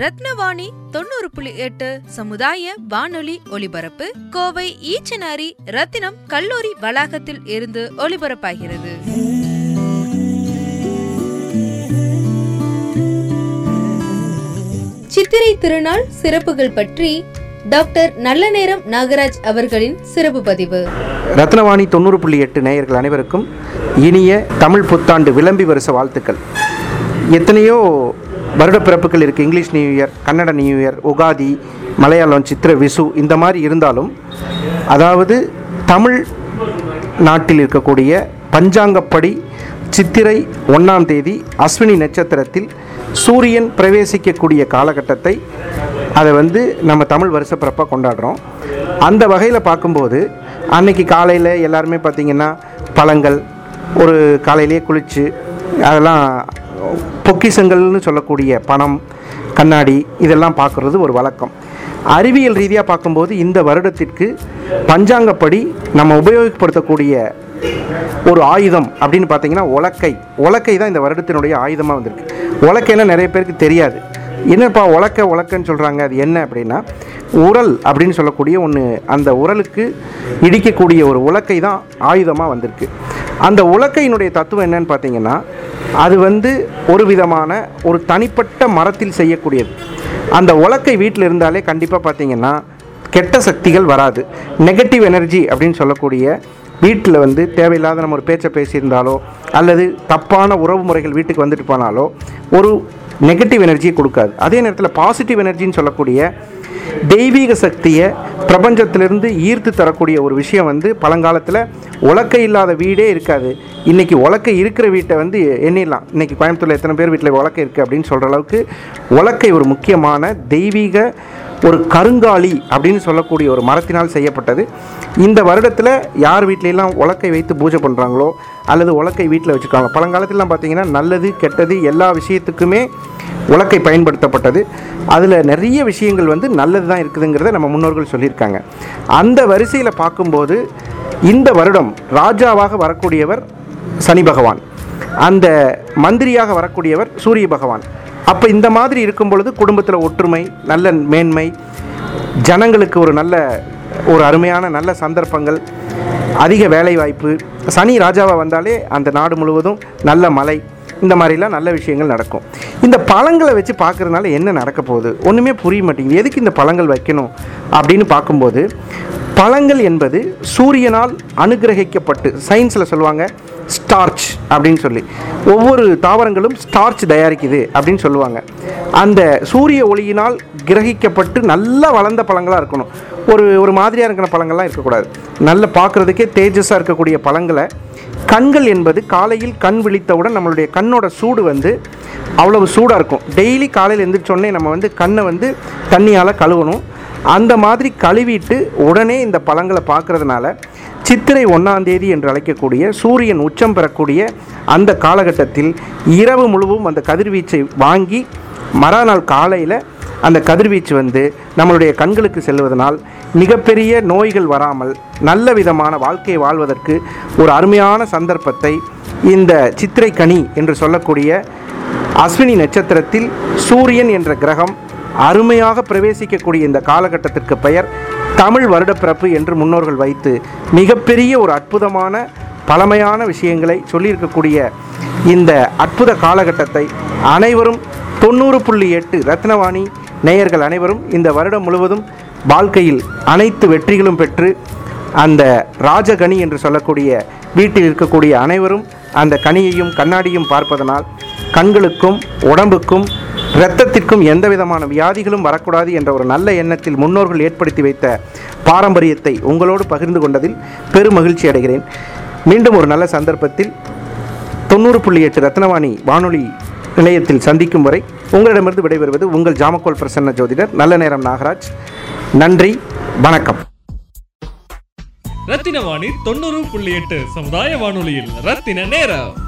ரத்னவாணி தொண்ணூறு புள்ளி எட்டு சமுதாய வானொலி ஒலிபரப்பு கோவை ஈச்சனாரி ரத்தினம் கல்லூரி வளாகத்தில் இருந்து ஒலிபரப்பாகிறது. சித்திரை திருநாள் சிறப்புகள் பற்றி டாக்டர் நல்ல நேரம் நாகராஜ் அவர்களின் சிறப்பு பதிவு. ரத்னவாணி தொண்ணூறு புள்ளி எட்டு நேயர்கள் அனைவருக்கும் இனிய தமிழ் புத்தாண்டு விளம்பி வருஷ வாழ்த்துக்கள். எத்தனையோ வருட பிறப்புகள் இருக்குது English new year Kannada new year Ugadi Malayalam Chithira Vishu இந்த மாதிரி இருந்தாலும் அதாவது தமிழ் நாட்டில் இருக்கக்கூடிய பஞ்சாங்கப்படி சித்திரை ஒன்றாம் தேதி அஸ்வினி நட்சத்திரத்தில் சூரியன் பிரவேசிக்கக்கூடிய காலகட்டத்தை அதை வந்து நம்ம தமிழ் வருஷப்பிறப்பாக கொண்டாடுறோம். அந்த வகையில் பார்க்கும்போது அன்னைக்கு காலையில் எல்லாருமே பார்த்திங்கன்னா பழங்கள் ஒரு காலையிலேயே குளித்து அதெல்லாம் பொக்கிஷங்கள்னு சொல்லக்கூடிய பணம் கண்ணாடி இதெல்லாம் பார்க்குறது ஒரு வழக்கம். அறிவியல் ரீதியாக பார்க்கும்போது இந்த வருடத்திற்கு பஞ்சாங்கப்படி நம்ம உபயோகப்படுத்தக்கூடிய ஒரு ஆயுதம் அப்படின்னு பார்த்தீங்கன்னா உலக்கை உலக்கை தான் இந்த வருடத்தினுடைய ஆயுதமாக வந்திருக்கு. உலக்கைன்னா நிறைய பேருக்கு தெரியாது. என்னப்பா உலக்க உலக்கன்னு சொல்கிறாங்க அது என்ன அப்படின்னா உரல் அப்படின்னு சொல்லக்கூடிய ஒன்று அந்த உரலுக்கு இடிக்கக்கூடிய ஒரு உலக்கை தான் ஆயுதமாக வந்திருக்கு. அந்த உலக்கையினுடைய தத்துவம் என்னன்னு பார்த்தீங்கன்னா அது வந்து ஒரு விதமான ஒரு தனிப்பட்ட மரத்தில் செய்யக்கூடியது. அந்த உலக்கை வீட்டில் இருந்தாலே கண்டிப்பாக பார்த்தீங்கன்னா கெட்ட சக்திகள் வராது. நெகட்டிவ் எனர்ஜி அப்படின்னு சொல்லக்கூடிய வீட்டில் வந்து தேவையில்லாத நம்ம ஒரு பேச்சை பேசியிருந்தாலோ அல்லது தப்பான உறவு முறைகள் வீட்டுக்கு வந்துட்டு போனாலோ ஒரு நெகட்டிவ் எனர்ஜியை கொடுக்காது. அதே நேரத்தில் பாசிட்டிவ் எனர்ஜின்னு சொல்லக்கூடிய தெய்வீக சக்தியை பிரபஞ்சத்திலிருந்து ஈர்த்து தரக்கூடிய ஒரு விஷயம் வந்து பழங்காலத்தில் உலக்கை இல்லாத வீடே இருக்காது. இன்றைக்கி உலக்கை இருக்கிற வீட்டை வந்து எண்ணிடலாம். இன்றைக்கி கோயம்புத்தூரில் எத்தனை பேர் வீட்டில் உலக்கை இருக்குது அப்படின்னு சொல்கிற அளவுக்கு உலக்கை ஒரு முக்கியமான தெய்வீக ஒரு கருங்காலி அப்படின்னு சொல்லக்கூடிய ஒரு மரத்தினால் செய்யப்பட்டது. இந்த வருடத்தில் யார் வீட்லையெல்லாம் உலக்கை வைத்து பூஜை பண்ணுறாங்களோ அல்லது உலக்கை வீட்டில் வச்சுருக்காங்க பழங்காலத்திலாம் பார்த்திங்கன்னா நல்லது கெட்டது எல்லா விஷயத்துக்குமே உலக்கை பயன்படுத்தப்பட்டது. அதில் நிறைய விஷயங்கள் வந்து நல்லது தான் இருக்குதுங்கிறத நம்ம முன்னோர்கள் சொல்லியிருக்காங்க. அந்த வரிசையில் பார்க்கும்போது இந்த வருடம் ராஜாவாக வரக்கூடியவர் சனி பகவான். அந்த மந்திரியாக வரக்கூடியவர் சூரிய பகவான். அப்போ இந்த மாதிரி இருக்கும் பொழுது குடும்பத்தில் ஒற்றுமை நல்ல மேன்மை ஜனங்களுக்கு ஒரு நல்ல ஒரு அருமையான நல்ல சந்தர்ப்பங்கள் அதிக வேலைவாய்ப்பு. சனி ராஜாவாக வந்தாலே அந்த நாடு முழுவதும் நல்ல மழை இந்த மாதிரிலாம் நல்ல விஷயங்கள் நடக்கும். இந்த பழங்களை வச்சு பார்க்குறதுனால என்ன நடக்க போகுது? ஒன்றுமே புரிய மாட்டேங்குது. எதுக்கு இந்த பழங்கள் வைக்கணும்? அப்படின்னு பார்க்கும்போது பழங்கள் என்பது சூரியனால் அனுகிரகிக்கப்பட்டு சயின்ஸில் சொல்லுவாங்க ஸ்டார்ச் அப்படின்னு சொல்லி. ஒவ்வொரு தாவரங்களும் ஸ்டார்ச் தயாரிக்குது அப்படின்னு சொல்லுவாங்க. அந்த சூரிய ஒளியினால் கிரகிக்கப்பட்டு நல்லா வளர்ந்த பழங்களாக இருக்கணும். ஒரு ஒரு மாதிரியாக இருக்கிற பழங்கள்லாம் இருக்கக்கூடாது. நல்ல பார்க்குறதுக்கே தேஜஸாக இருக்கக்கூடிய பழங்களை கண்கள் என்பது காலையில் கண் விழித்தவுடன் நம்மளுடைய கண்ணோட சூடு வந்து அவ்வளவு சூடாக இருக்கும். டெய்லி காலையில் எழுந்திரிச்சோடனே நம்ம வந்து கண்ணை வந்து தண்ணியால் கழுவணும். அந்த மாதிரி கழுவிட்டு உடனே இந்த பழங்களை பார்க்குறதுனால சித்திரை ஒன்றாந்தேதி என்று அழைக்கக்கூடிய சூரியன் உச்சம் பெறக்கூடிய அந்த காலகட்டத்தில் இரவு முழுவதும் அந்த கதிர்வீச்சை வாங்கி மறுநாள் காலையில் அந்த கதிர்வீச்சு வந்து நம்மளுடைய கண்களுக்கு செல்வதனால் மிகப்பெரிய நோய்கள் வராமல் நல்ல விதமான வாழ்க்கையை வாழ்வதற்கு ஒரு அருமையான சந்தர்ப்பத்தை இந்த சித்திரை கனி என்று சொல்லக்கூடிய அஸ்வினி நட்சத்திரத்தில் சூரியன் என்ற கிரகம் அருமையாக பிரவேசிக்கக்கூடிய இந்த காலகட்டத்திற்கு பெயர் தமிழ் வருடப்பிறப்பு என்று முன்னோர்கள் வைத்து மிகப்பெரிய ஒரு அற்புதமான பழமையான விஷயங்களை சொல்லியிருக்கக்கூடிய இந்த அற்புத காலகட்டத்தை அனைவரும் தொண்ணூறு புள்ளி எட்டு ரத்னவாணி நேயர்கள் அனைவரும் இந்த வருடம் முழுவதும் வாழ்க்கையில் அனைத்து வெற்றிகளும் பெற்று அந்த ராஜகனி என்று சொல்லக்கூடிய வீட்டில் இருக்கக்கூடிய அனைவரும் அந்த கனியையும் கண்ணாடியும் பார்ப்பதனால் கண்களுக்கும் உடம்புக்கும் இரத்தத்திற்கும் எந்த விதமான வியாதிகளும் வரக்கூடாது என்ற ஒரு நல்ல எண்ணத்தில் முன்னோர்கள் ஏற்படுத்தி வைத்த பாரம்பரியத்தை உங்களோடு பகிர்ந்து கொண்டதில் பெரும் மகிழ்ச்சி அடைகிறேன். மீண்டும் ஒரு நல்ல சந்தர்ப்பத்தில் தொண்ணூறு புள்ளி எட்டு ரத்னவாணி வானொலி நிலையத்தில் சந்திக்கும் வரை உங்களிடமிருந்து விடைபெறுவது உங்கள் ஜாமக்கோல் பிரசன்ன ஜோதிடர். நல்ல நேரம் நாகராஜ். நன்றி வணக்கம். ரத்தின வாணி தொண்ணூறு புள்ளி எட்டு சமுதாய வானொலியில் ரத்தின நேரம்.